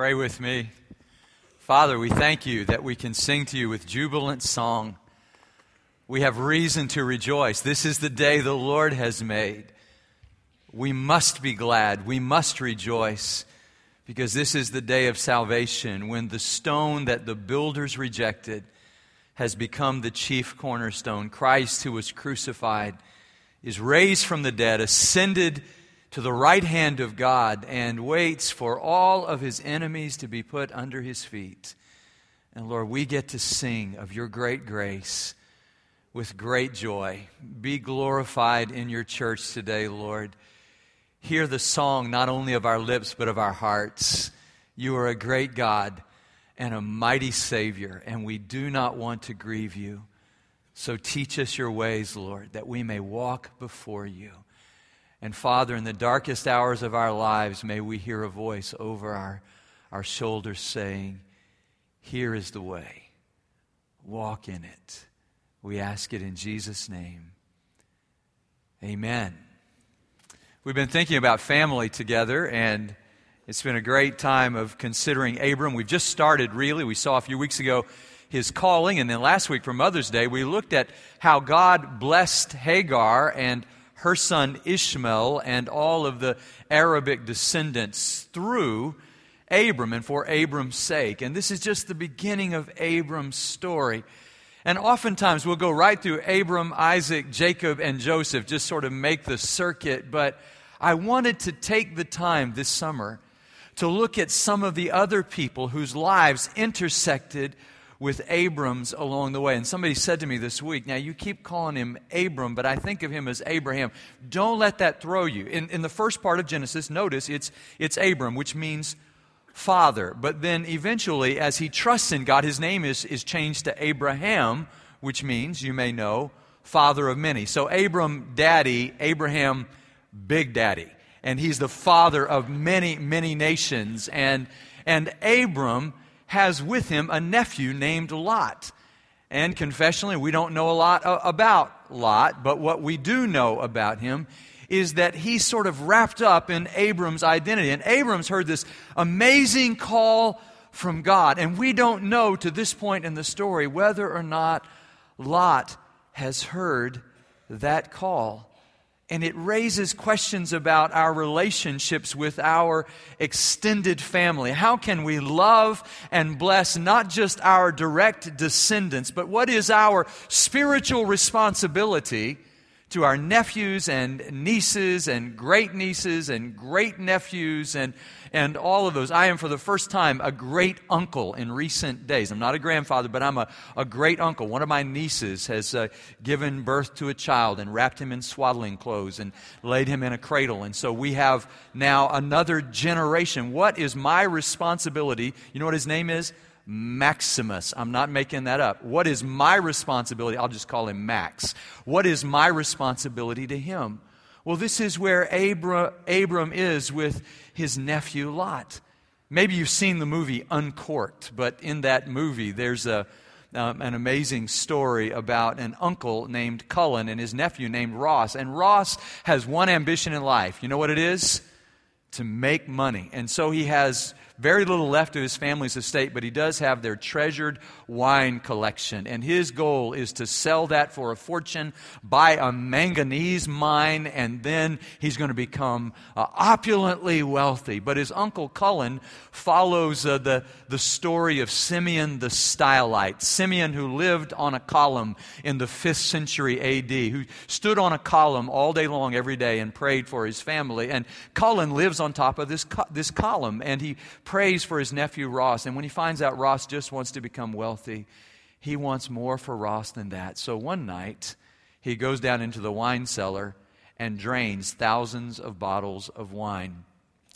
Pray with me. Father, we thank you that we can sing to you with jubilant song. We have reason to rejoice. This is the day the Lord has made. We must be glad. We must rejoice because this is the day of salvation when the stone that the builders rejected has become the chief cornerstone. Christ, who was crucified, is raised from the dead, ascended to the right hand of God and waits for all of his enemies to be put under his feet. And Lord, we get to sing of your great grace with great joy. Be glorified in your church today, Lord. Hear the song not only of our lips, but of our hearts. You are a great God and a mighty Savior, and we do not want to grieve you. So teach us your ways, Lord, that we may walk before you. And Father, in the darkest hours of our lives, may we hear a voice over our, our shoulders saying, Here is the way. Walk in it. We ask it in Jesus' name. Amen. We've been thinking about family together, and it's been a great time of considering Abram. We've just started, really. We saw a few weeks ago his calling, and then last week for Mother's Day, we looked at how God blessed Hagar and her son Ishmael and all of the Arabic descendants through Abram and for Abram's sake. And this is just the beginning of Abram's story. And oftentimes we'll go right through Abram, Isaac, Jacob, and Joseph, just sort of make the circuit. But I wanted to take the time this summer to look at some of the other people whose lives intersected with Abrams along the way. And somebody said to me this week, now you keep calling him Abram, but I think of him as Abraham. Don't let that throw you. In, in the first part of Genesis, notice it's, it's Abram, which means father. But then eventually, as he trusts in God, his name is, is changed to Abraham, which means, you may know, father of many. So Abram, daddy, Abraham, big daddy. And he's the father of many, many nations. And, and Abram has with him a nephew named Lot. And confessionally, we don't know a lot about Lot, but what we do know about him is that he's sort of wrapped up in Abram's identity. And Abram's heard this amazing call from God. And we don't know to this point in the story whether or not Lot has heard that call. And it raises questions about our relationships with our extended family. How can we love and bless not just our direct descendants, but what is our spiritual responsibility to our nephews and nieces and great nieces and great nephews and, and all of those. I am, for the first time, a great uncle in recent days. I'm not a grandfather, but I'm a, a great uncle. One of my nieces has uh, given birth to a child and wrapped him in swaddling clothes and laid him in a cradle. And so we have now another generation. What is my responsibility? You know what his name is? Maximus. I'm not making that up. What is my responsibility? I'll just call him Max. What is my responsibility to him? Well, this is where Abra, Abram is with his nephew Lot. Maybe you've seen the movie Uncorked, but in that movie, there's a, um, an amazing story about an uncle named Cullen and his nephew named Ross. And Ross has one ambition in life. You know what it is? To make money. And so he has very little left of his family's estate, but he does have their treasured wine collection. And his goal is to sell that for a fortune, buy a manganese mine, and then he's going to become uh, opulently wealthy. But his uncle Cullen follows uh, the, the story of Simeon the Stylite. Simeon, who lived on a column in the 5th century AD, who stood on a column all day long every day and prayed for his family. And Cullen lives on top of this, co- this column, and he prays for his nephew Ross. And when he finds out Ross just wants to become wealthy, he wants more for Ross than that. So one night, he goes down into the wine cellar and drains thousands of bottles of wine.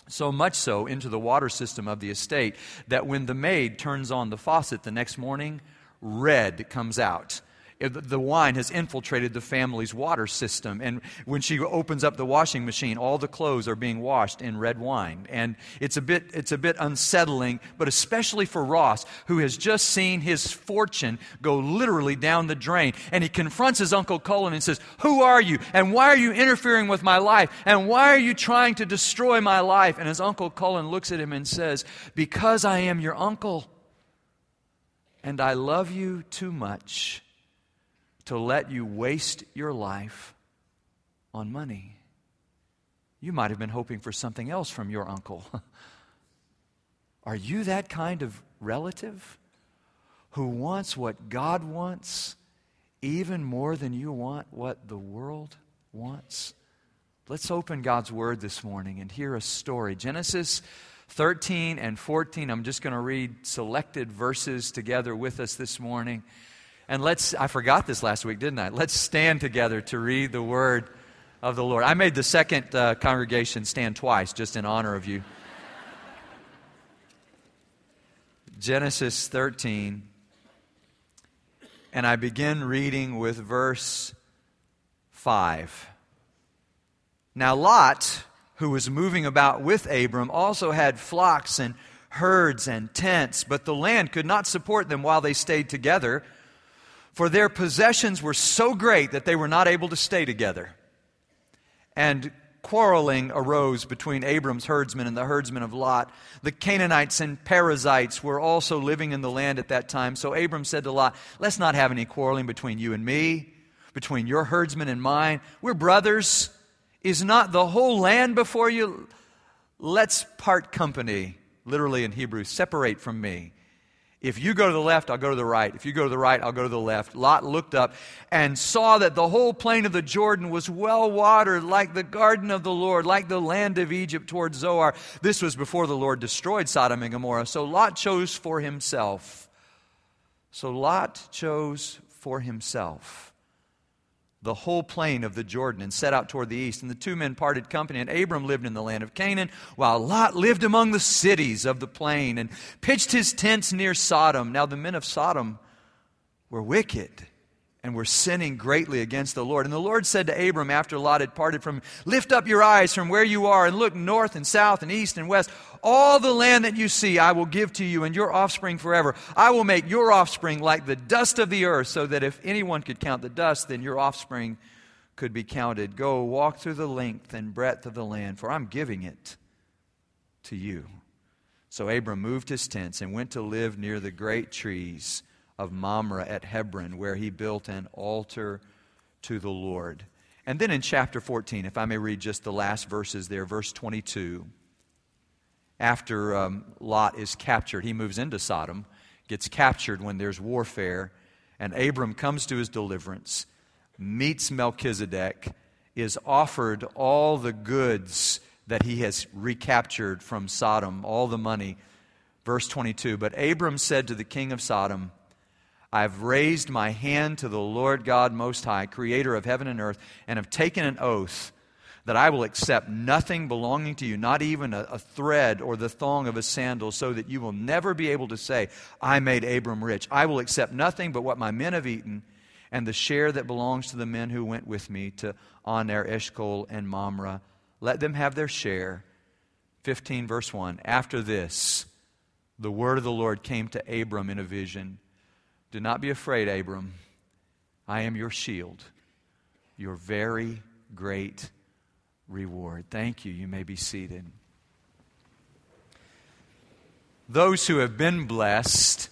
So much so into the water system of the estate that when the maid turns on the faucet the next morning, red comes out Uh, the wine has infiltrated the family's water system. And when she opens up the washing machine, all the clothes are being washed in red wine. And it's a bit, it's a bit unsettling, but especially for Ross, who has just seen his fortune go literally down the drain. And he confronts his Uncle Cullen and says, Who are you? And why are you interfering with my life? And why are you trying to destroy my life? And his Uncle Cullen looks at him and says, Because I am your uncle. And I love you too much to let you waste your life on money. You might have been hoping for something else from your uncle. Are you that kind of relative who wants what God wants even more than you want what the world wants? Let's open God's Word this morning and hear a story. Genesis 13 and 14. I'm just going to read selected verses together with us this morning. And let's, I forgot this last week, didn't I? Let's stand together to read the word of the Lord. I made the second uh, congregation stand twice just in honor of you. Genesis 13. And I begin reading with verse 5. Now, Lot, who was moving about with Abram, also had flocks and herds and tents, but the land could not support them while they stayed together for their possessions were so great that they were not able to stay together. And quarreling arose between Abram's herdsmen and the herdsmen of Lot. The Canaanites and Perizzites were also living in the land at that time. So Abram said to Lot, Let's not have any quarreling between you and me, between your herdsmen and mine. We're brothers. Is not the whole land before you? Let's part company, literally in Hebrew, separate from me. If you go to the left, I'll go to the right. If you go to the right, I'll go to the left. Lot looked up and saw that the whole plain of the Jordan was well watered, like the garden of the Lord, like the land of Egypt toward Zoar. This was before the Lord destroyed Sodom and Gomorrah. So Lot chose for himself. So Lot chose for himself the whole plain of the Jordan and set out toward the east. And the two men parted company, and Abram lived in the land of Canaan, while Lot lived among the cities of the plain and pitched his tents near Sodom. Now the men of Sodom were wicked and were sinning greatly against the Lord. And the Lord said to Abram after Lot had parted from him, Lift up your eyes from where you are and look north and south and east and west. All the land that you see I will give to you and your offspring forever. I will make your offspring like the dust of the earth, so that if anyone could count the dust, then your offspring could be counted. Go walk through the length and breadth of the land, for I'm giving it to you. So Abram moved his tents and went to live near the great trees of Mamre at Hebron, where he built an altar to the Lord. And then in chapter 14, if I may read just the last verses there, verse 22, after um, Lot is captured, he moves into Sodom, gets captured when there's warfare, and Abram comes to his deliverance, meets Melchizedek, is offered all the goods that he has recaptured from Sodom, all the money. Verse 22 But Abram said to the king of Sodom, I have raised my hand to the Lord God Most High, creator of heaven and earth, and have taken an oath that I will accept nothing belonging to you, not even a, a, thread or the thong of a sandal, so that you will never be able to say, I made Abram rich. I will accept nothing but what my men have eaten and the share that belongs to the men who went with me to Aner, Eshcol, and Mamre. Let them have their share. 15, verse 1. After this, the word of the Lord came to Abram in a vision. Do not be afraid, Abram. I am your shield, your very great reward. Thank you. You may be seated. Those who have been blessed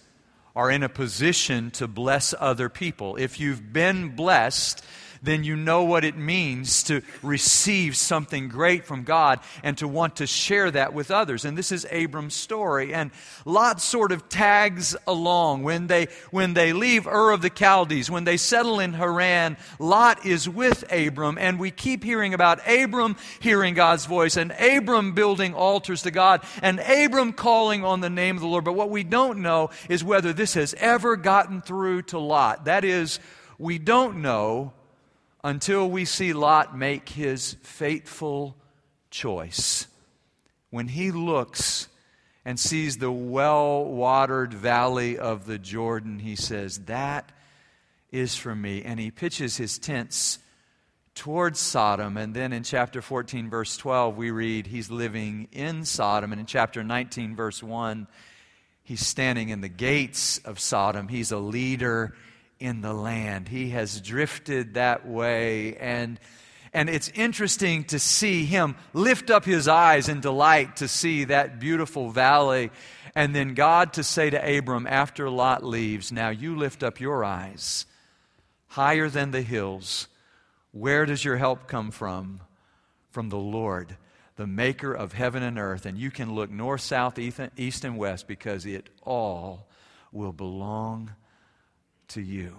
are in a position to bless other people. If you've been blessed, then you know what it means to receive something great from God and to want to share that with others. And this is Abram's story. And Lot sort of tags along. When they, when they leave Ur of the Chaldees, when they settle in Haran, Lot is with Abram. And we keep hearing about Abram hearing God's voice and Abram building altars to God and Abram calling on the name of the Lord. But what we don't know is whether this has ever gotten through to Lot. That is, we don't know until we see Lot make his fateful choice. When he looks and sees the well watered valley of the Jordan, he says, That is for me. And he pitches his tents towards Sodom. And then in chapter 14, verse 12, we read he's living in Sodom. And in chapter 19, verse 1, he's standing in the gates of Sodom. He's a leader in the land. He has drifted that way. And, and it's interesting to see him lift up his eyes in delight to see that beautiful valley. And then God to say to Abram after Lot leaves, Now you lift up your eyes higher than the hills where does your help come from? From the Lord, the maker of heaven and earth. And you can look north, south, east, and west because it all will belong to you.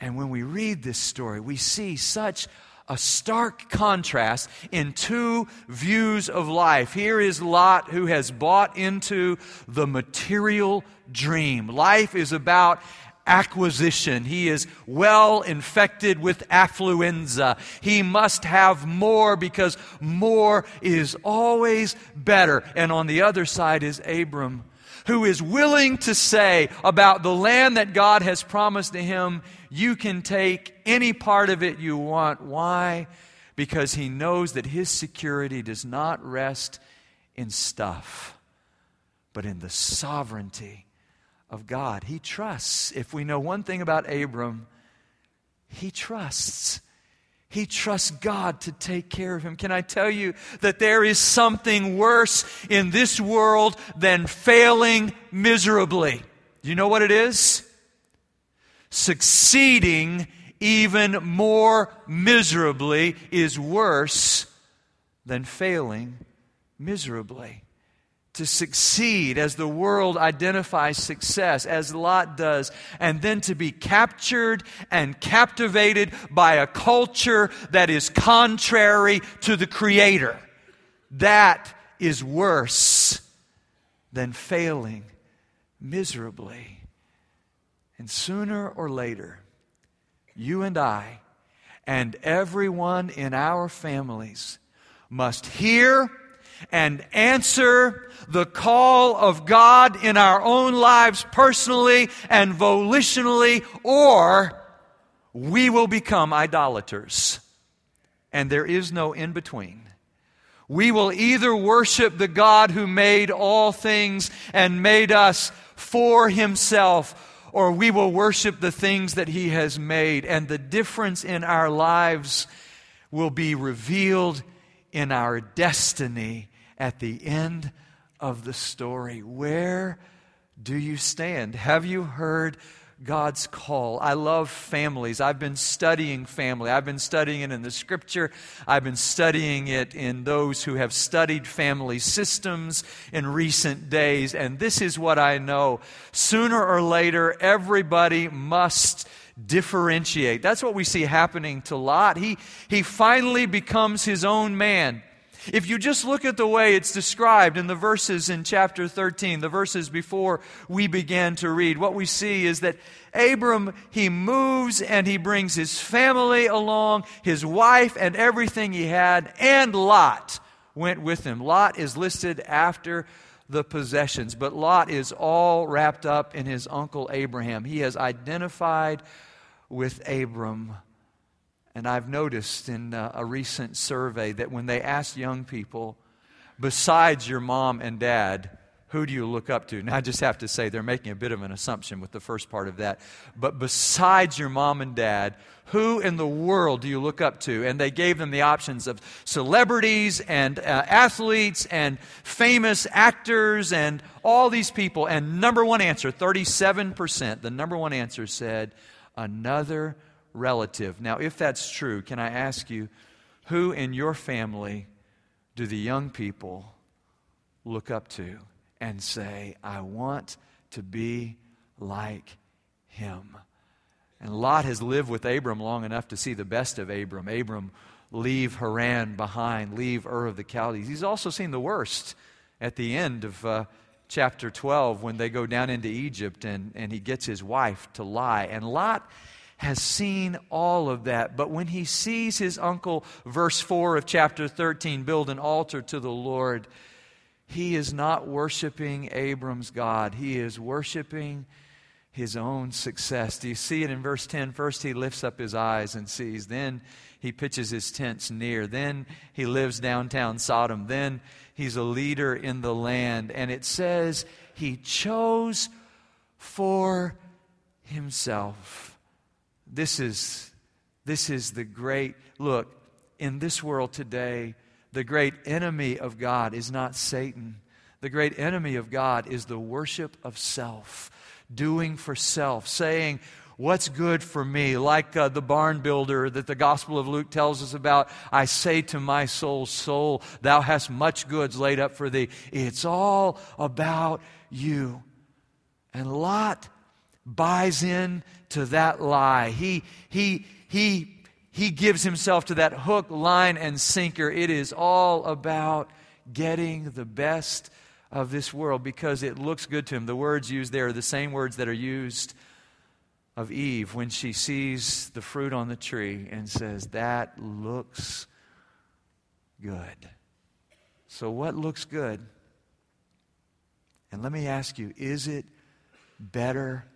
And when we read this story, we see such a stark contrast in two views of life. Here is Lot who has bought into the material dream. Life is about acquisition. He is well infected with affluenza. He must have more because more is always better. And on the other side is Abram, who is willing to say about the land that God has promised to him, you can take any part of it you want. Why? Because he knows that his security does not rest in stuff, but in the sovereignty of God. He trusts. If we know one thing about Abram, he trusts. He trusts God to take care of him. Can I tell you that there is something worse in this world than failing miserably? Do you know what it is? Succeeding even more miserably is worse than failing miserably to succeed as the world identifies success, as Lot does, and then to be captured and captivated by a culture that is contrary to the Creator. That is worse than failing miserably. And sooner or later, you and I and everyone in our families must hear and answer the call of God in our own lives personally and volitionally, or we will become idolaters. And there is no in between. We will either worship the God who made all things and made us for himself, or we will worship the things that he has made. And the difference in our lives will be revealed in our destiny at the end of the story. Where do you stand? Have you heard God's call? I love families. I've been studying family. I've been studying it in the scripture. I've been studying it in those who have studied family systems in recent days. And this is what I know. Sooner or later, everybody must differentiate. That's what we see happening to Lot. He, he finally becomes his own man. If you just look at the way it's described in the verses in chapter 13, the verses before we began to read, what we see is that Abram, he moves and he brings his family along, his wife and everything he had, and Lot went with him. Lot is listed after the possessions, but Lot is all wrapped up in his uncle Abraham. He has identified with Abram and I've noticed in uh, a recent survey that when they ask young people, besides your mom and dad, who do you look up to? Now, I just have to say they're making a bit of an assumption with the first part of that. But besides your mom and dad, who in the world do you look up to? And they gave them the options of celebrities and uh, athletes and famous actors and all these people. And number one answer, 37%, the number one answer said, another relative. Now, if that's true, can I ask you, who in your family do the young people look up to and say, I want to be like him? And Lot has lived with Abram long enough to see the best of Abram. Abram leave Haran behind, leave Ur of the Chaldees. He's also seen the worst at the end of uh, chapter 12 when they go down into Egypt and, and he gets his wife to lie. And Lot has seen all of that. But when he sees his uncle, verse 4 of chapter 13, build an altar to the Lord, he is not worshiping Abram's God. He is worshiping his own success. Do you see it in verse 10? First, he lifts up his eyes and sees. Then he pitches his tents near. Then he lives downtown Sodom. Then he's a leader in the land. And it says he chose for himself. This is, this is the great look in this world today. The great enemy of God is not Satan. The great enemy of God is the worship of self, doing for self, saying, What's good for me? Like uh, the barn builder that the Gospel of Luke tells us about. I say to my soul, Soul, thou hast much goods laid up for thee. It's all about you. And Lot buys in to that lie. He, he, he, he gives himself to that hook, line, and sinker. It is all about getting the best of this world because it looks good to him. The words used there are the same words that are used of Eve when she sees the fruit on the tree and says, That looks good. So, what looks good? And let me ask you, is it better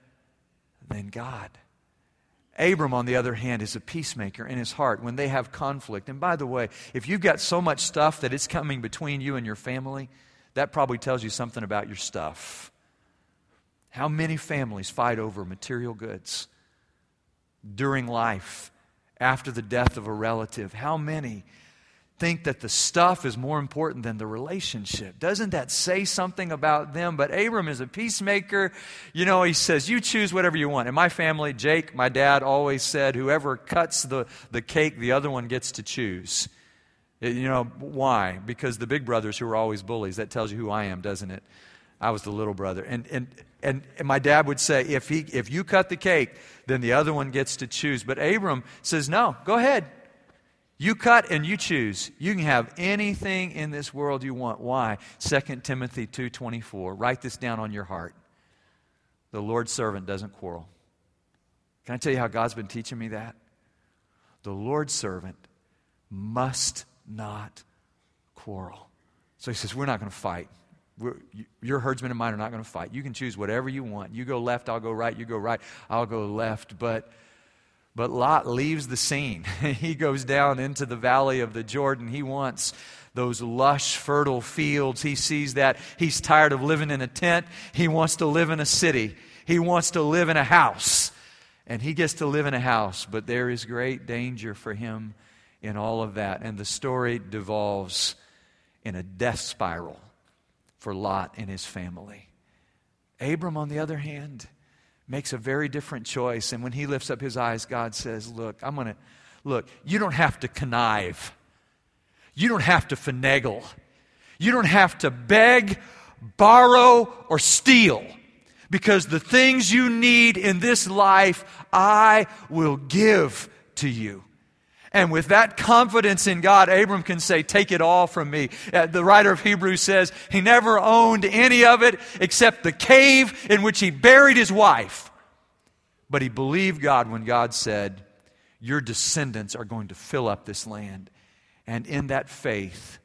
than God? Abram, on the other hand, is a peacemaker in his heart when they have conflict. And by the way, if you've got so much stuff that it's coming between you and your family, that probably tells you something about your stuff. How many families fight over material goods during life, after the death of a relative? How many think that the stuff is more important than the relationship? Doesn't that say something about them? But Abram is a peacemaker. You know, he says, You choose whatever you want. In my family, Jake, my dad, always said, Whoever cuts the, the cake, the other one gets to choose. You know, why? Because the big brothers who are always bullies, that tells you who I am, doesn't it? I was the little brother. And, and, and, my dad would say, if, he, if you cut the cake, then the other one gets to choose. But Abram says, no, go ahead. You cut and you choose. You can have anything in this world you want. Why? 2 Timothy 2.24. Write this down on your heart. The Lord's servant doesn't quarrel. Can I tell you how God's been teaching me that? The Lord's servant must not quarrel. So he says, We're not going to fight. We're, your herdsmen and mine are not going to fight. You can choose whatever you want. You go left, I'll go right. You go right, I'll go left. But, but Lot leaves the scene. he goes down into the valley of the Jordan. He wants those lush, fertile fields. He sees that. He's tired of living in a tent. He wants to live in a city. He wants to live in a house. And he gets to live in a house, but there is great danger for him in all of that. And the story devolves in a death spiral for Lot and his family. Abram, on the other hand, makes a very different choice. And when he lifts up his eyes, God says, Look, I'm going to, look, you don't have to connive, you don't have to finagle, you don't have to beg, borrow, or steal. Because the things you need in this life, I will give to you. And with that confidence in God, Abram can say, Take it all from me. Uh, the writer of Hebrews says he never owned any of it except the cave in which he buried his wife. But he believed God when God said, Your descendants are going to fill up this land. And in that faith,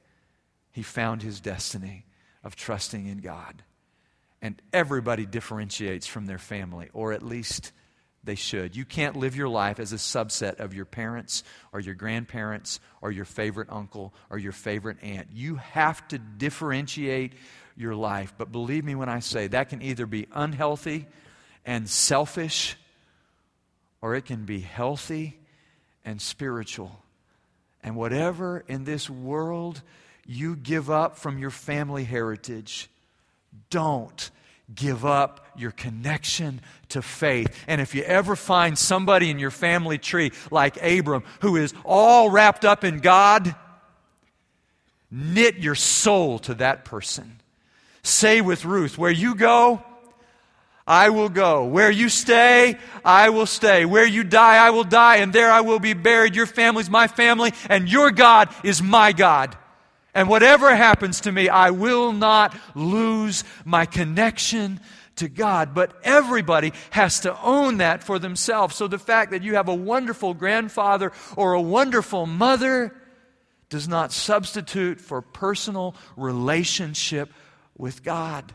he found his destiny of trusting in God. And everybody differentiates from their family, or at least they should. You can't live your life as a subset of your parents or your grandparents or your favorite uncle or your favorite aunt. You have to differentiate your life. But believe me when I say that can either be unhealthy and selfish or it can be healthy and spiritual. And whatever in this world you give up from your family heritage, don't give up your connection to faith. And if you ever find somebody in your family tree like Abram who is all wrapped up in God, knit your soul to that person. Say with Ruth, where you go, I will go. Where you stay, I will stay. Where you die, I will die, and there I will be buried. Your family's my family, and your God is my God. And whatever happens to me, I will not lose my connection to God. But everybody has to own that for themselves. So the fact that you have a wonderful grandfather or a wonderful mother does not substitute for personal relationship with God.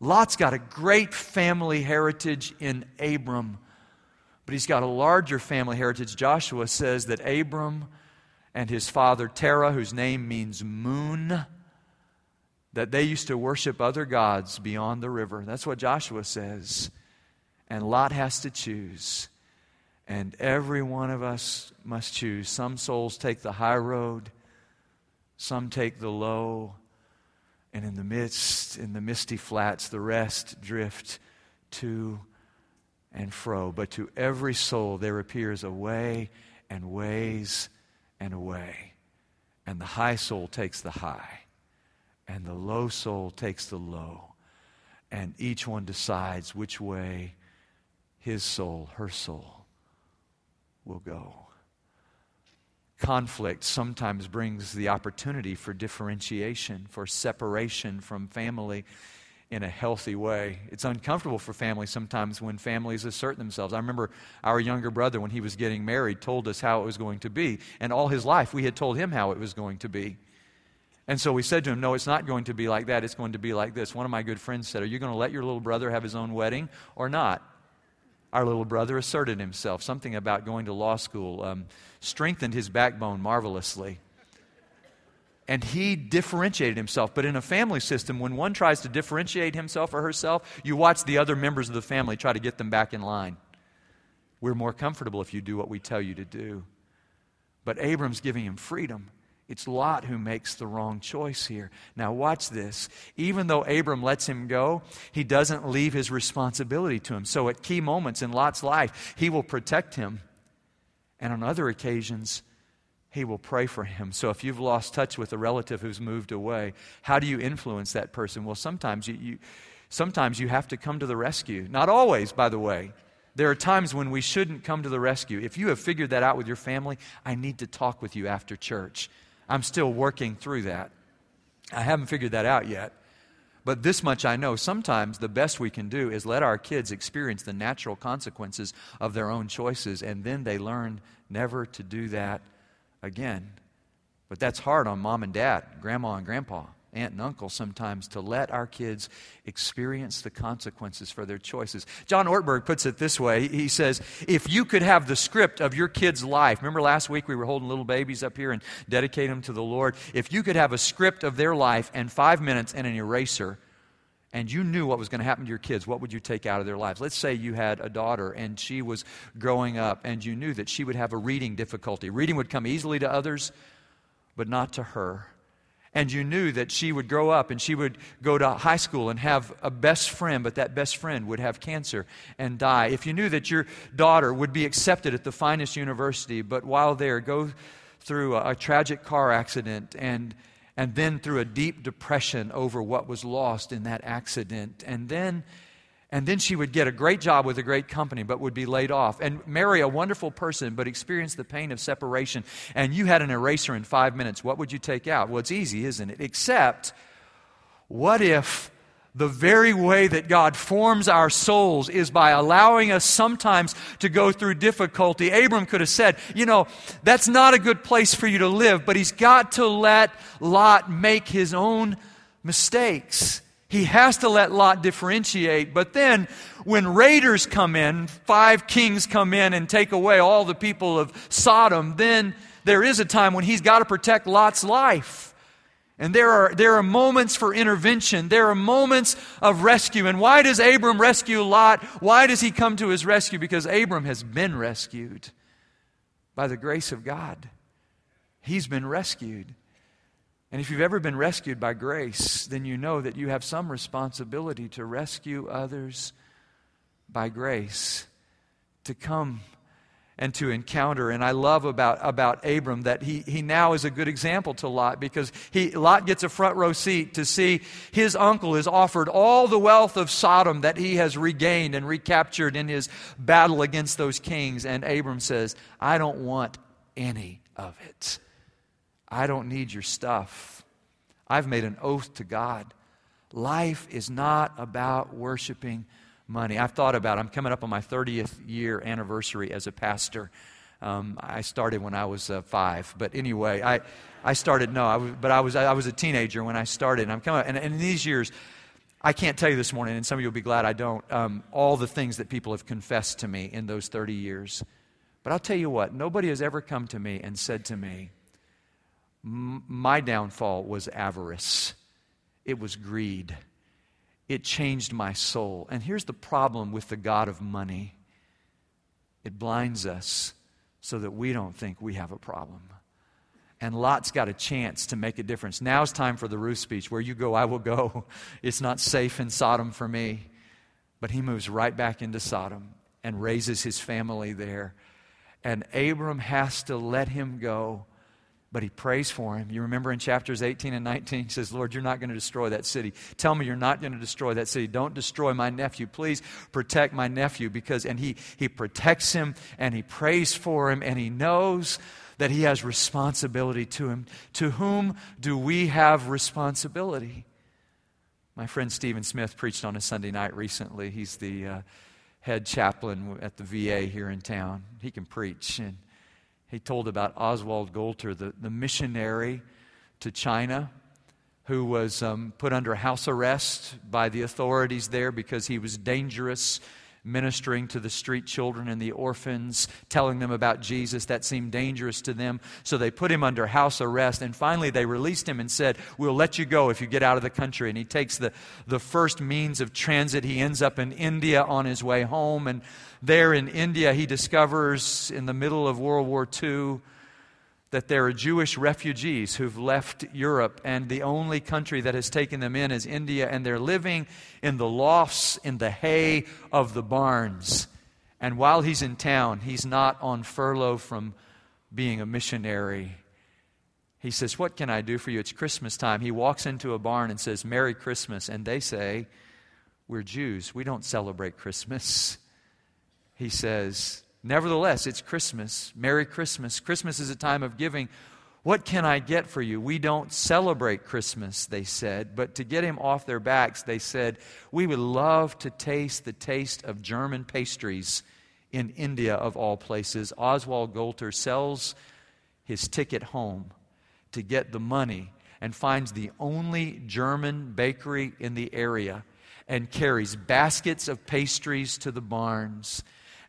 Lot's got a great family heritage in Abram, but he's got a larger family heritage. Joshua says that Abram and his father Terah, whose name means moon, that they used to worship other gods beyond the river. That's what Joshua says. And Lot has to choose. And every one of us must choose. Some souls take the high road, some take the low. And in the midst, in the misty flats, the rest drift to and fro. But to every soul there appears a way and ways and away. And the high soul takes the high, and the low soul takes the low. And each one decides which way his soul, her soul, will go. Conflict sometimes brings the opportunity for differentiation, for separation from family in a healthy way. It's uncomfortable for families sometimes when families assert themselves. I remember our younger brother, when he was getting married, told us how it was going to be. And all his life, we had told him how it was going to be. And so we said to him, No, it's not going to be like that. It's going to be like this. One of my good friends said, Are you going to let your little brother have his own wedding or not? Our little brother asserted himself. Something about going to law school um, strengthened his backbone marvelously and he differentiated himself. But in a family system, when one tries to differentiate himself or herself, you watch the other members of the family try to get them back in line. We're more comfortable if you do what we tell you to do. But Abram's giving him freedom. It's Lot who makes the wrong choice here. Now, watch this. Even though Abram lets him go, he doesn't leave his responsibility to him. So, at key moments in Lot's life, he will protect him. And on other occasions, he will pray for him. So if you've lost touch with a relative who's moved away, how do you influence that person? Well, sometimes you, you, sometimes you have to come to the rescue. Not always, by the way. There are times when we shouldn't come to the rescue. If you have figured that out with your family, I need to talk with you after church. I'm still working through that. I haven't figured that out yet. But this much I know sometimes the best we can do is let our kids experience the natural consequences of their own choices, and then they learn never to do that again. But that's hard on mom and dad, grandma and grandpa, aunt and uncle sometimes to let our kids experience the consequences for their choices. John Ortberg puts it this way He says, If you could have the script of your kid's life, remember last week we were holding little babies up here and dedicate them to the Lord? If you could have a script of their life and five minutes and an eraser, and you knew what was going to happen to your kids, what would you take out of their lives? Let's say you had a daughter and she was growing up and you knew that she would have a reading difficulty. Reading would come easily to others, but not to her. And you knew that she would grow up and she would go to high school and have a best friend, but that best friend would have cancer and die. If you knew that your daughter would be accepted at the finest university, but while there, go through a, a tragic car accident and and then through a deep depression over what was lost in that accident. And then and then she would get a great job with a great company, but would be laid off. And marry a wonderful person, but experience the pain of separation. And you had an eraser in five minutes. What would you take out? Well, it's easy, isn't it? Except, what if the very way that God forms our souls is by allowing us sometimes to go through difficulty. Abram could have said, You know, that's not a good place for you to live, but he's got to let Lot make his own mistakes. He has to let Lot differentiate. But then, when raiders come in, five kings come in and take away all the people of Sodom, then there is a time when he's got to protect Lot's life. And there are, there are moments for intervention. There are moments of rescue. And why does Abram rescue Lot? Why does he come to his rescue? Because Abram has been rescued by the grace of God. He's been rescued. And if you've ever been rescued by grace, then you know that you have some responsibility to rescue others by grace, to come and to encounter. And I love about, about Abram that he, he now is a good example to Lot because he, Lot gets a front row seat to see his uncle is offered all the wealth of Sodom that he has regained and recaptured in his battle against those kings. And Abram says, I don't want any of it. I don't need your stuff. I've made an oath to God. Life is not about worshiping money. I've thought about it. I'm coming up on my 30th year anniversary as a pastor. Um, I started when I was uh, five, but anyway, I, I started, no, I was, but I was, I was a teenager when I started. And I'm coming, and, and in these years, I can't tell you this morning, and some of you will be glad I don't, um, all the things that people have confessed to me in those 30 years. But I'll tell you what, nobody has ever come to me and said to me, My downfall was avarice, it was greed. It changed my soul. And here's the problem with the God of money it blinds us so that we don't think we have a problem. And Lot's got a chance to make a difference. Now's time for the Ruth speech. Where you go, I will go. It's not safe in Sodom for me. But he moves right back into Sodom and raises his family there. And Abram has to let him go but he prays for him. You remember in chapters 18 and 19, he says, Lord, you're not going to destroy that city. Tell me you're not going to destroy that city. Don't destroy my nephew. Please protect my nephew. Because, and he, he protects him and he prays for him and he knows that he has responsibility to him. To whom do we have responsibility? My friend Stephen Smith preached on a Sunday night recently. He's the uh, head chaplain at the VA here in town. He can preach. And he told about Oswald Goulter, the, the missionary to China, who was um, put under house arrest by the authorities there because he was dangerous ministering to the street children and the orphans, telling them about Jesus. That seemed dangerous to them. So they put him under house arrest. And finally, they released him and said, We'll let you go if you get out of the country. And he takes the, the first means of transit. He ends up in India on his way home. And there in India, he discovers in the middle of World War II that there are Jewish refugees who've left Europe, and the only country that has taken them in is India, and they're living in the lofts, in the hay of the barns. And while he's in town, he's not on furlough from being a missionary. He says, What can I do for you? It's Christmas time. He walks into a barn and says, Merry Christmas. And they say, We're Jews. We don't celebrate Christmas. He says, Nevertheless, it's Christmas. Merry Christmas. Christmas is a time of giving. What can I get for you? We don't celebrate Christmas, they said. But to get him off their backs, they said, We would love to taste the taste of German pastries in India, of all places. Oswald Goulter sells his ticket home to get the money and finds the only German bakery in the area and carries baskets of pastries to the barns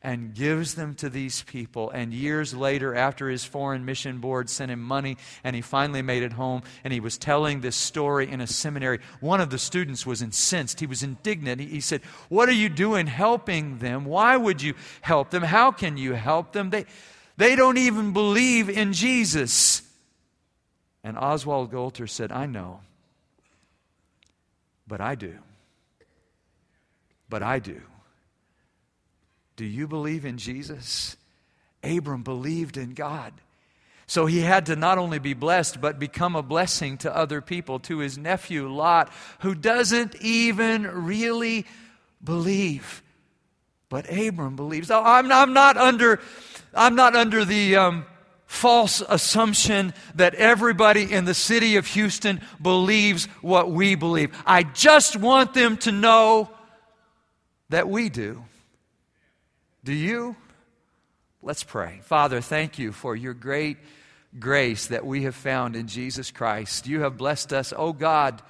and gives them to these people. And years later, after his foreign mission board sent him money and he finally made it home, and he was telling this story in a seminary, one of the students was incensed. He was indignant. He, he said, What are you doing helping them? Why would you help them? How can you help them? They, they don't even believe in Jesus. And Oswald Goulter said, I know, but I do. But I do. Do you believe in Jesus? Abram believed in God. So he had to not only be blessed, but become a blessing to other people, to his nephew Lot, who doesn't even really believe. But Abram believes. I'm, I'm, not, under, I'm not under the um, false assumption that everybody in the city of Houston believes what we believe. I just want them to know that we do. Do you? Let's pray. Father, thank you for your great grace that we have found in Jesus Christ. You have blessed us. Oh God,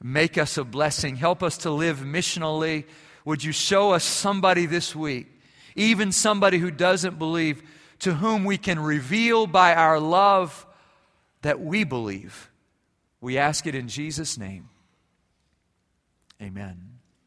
make us a blessing. Help us to live missionally. Would you show us somebody this week, even somebody who doesn't believe, to whom we can reveal by our love that we believe? We ask it in Jesus' name. Amen.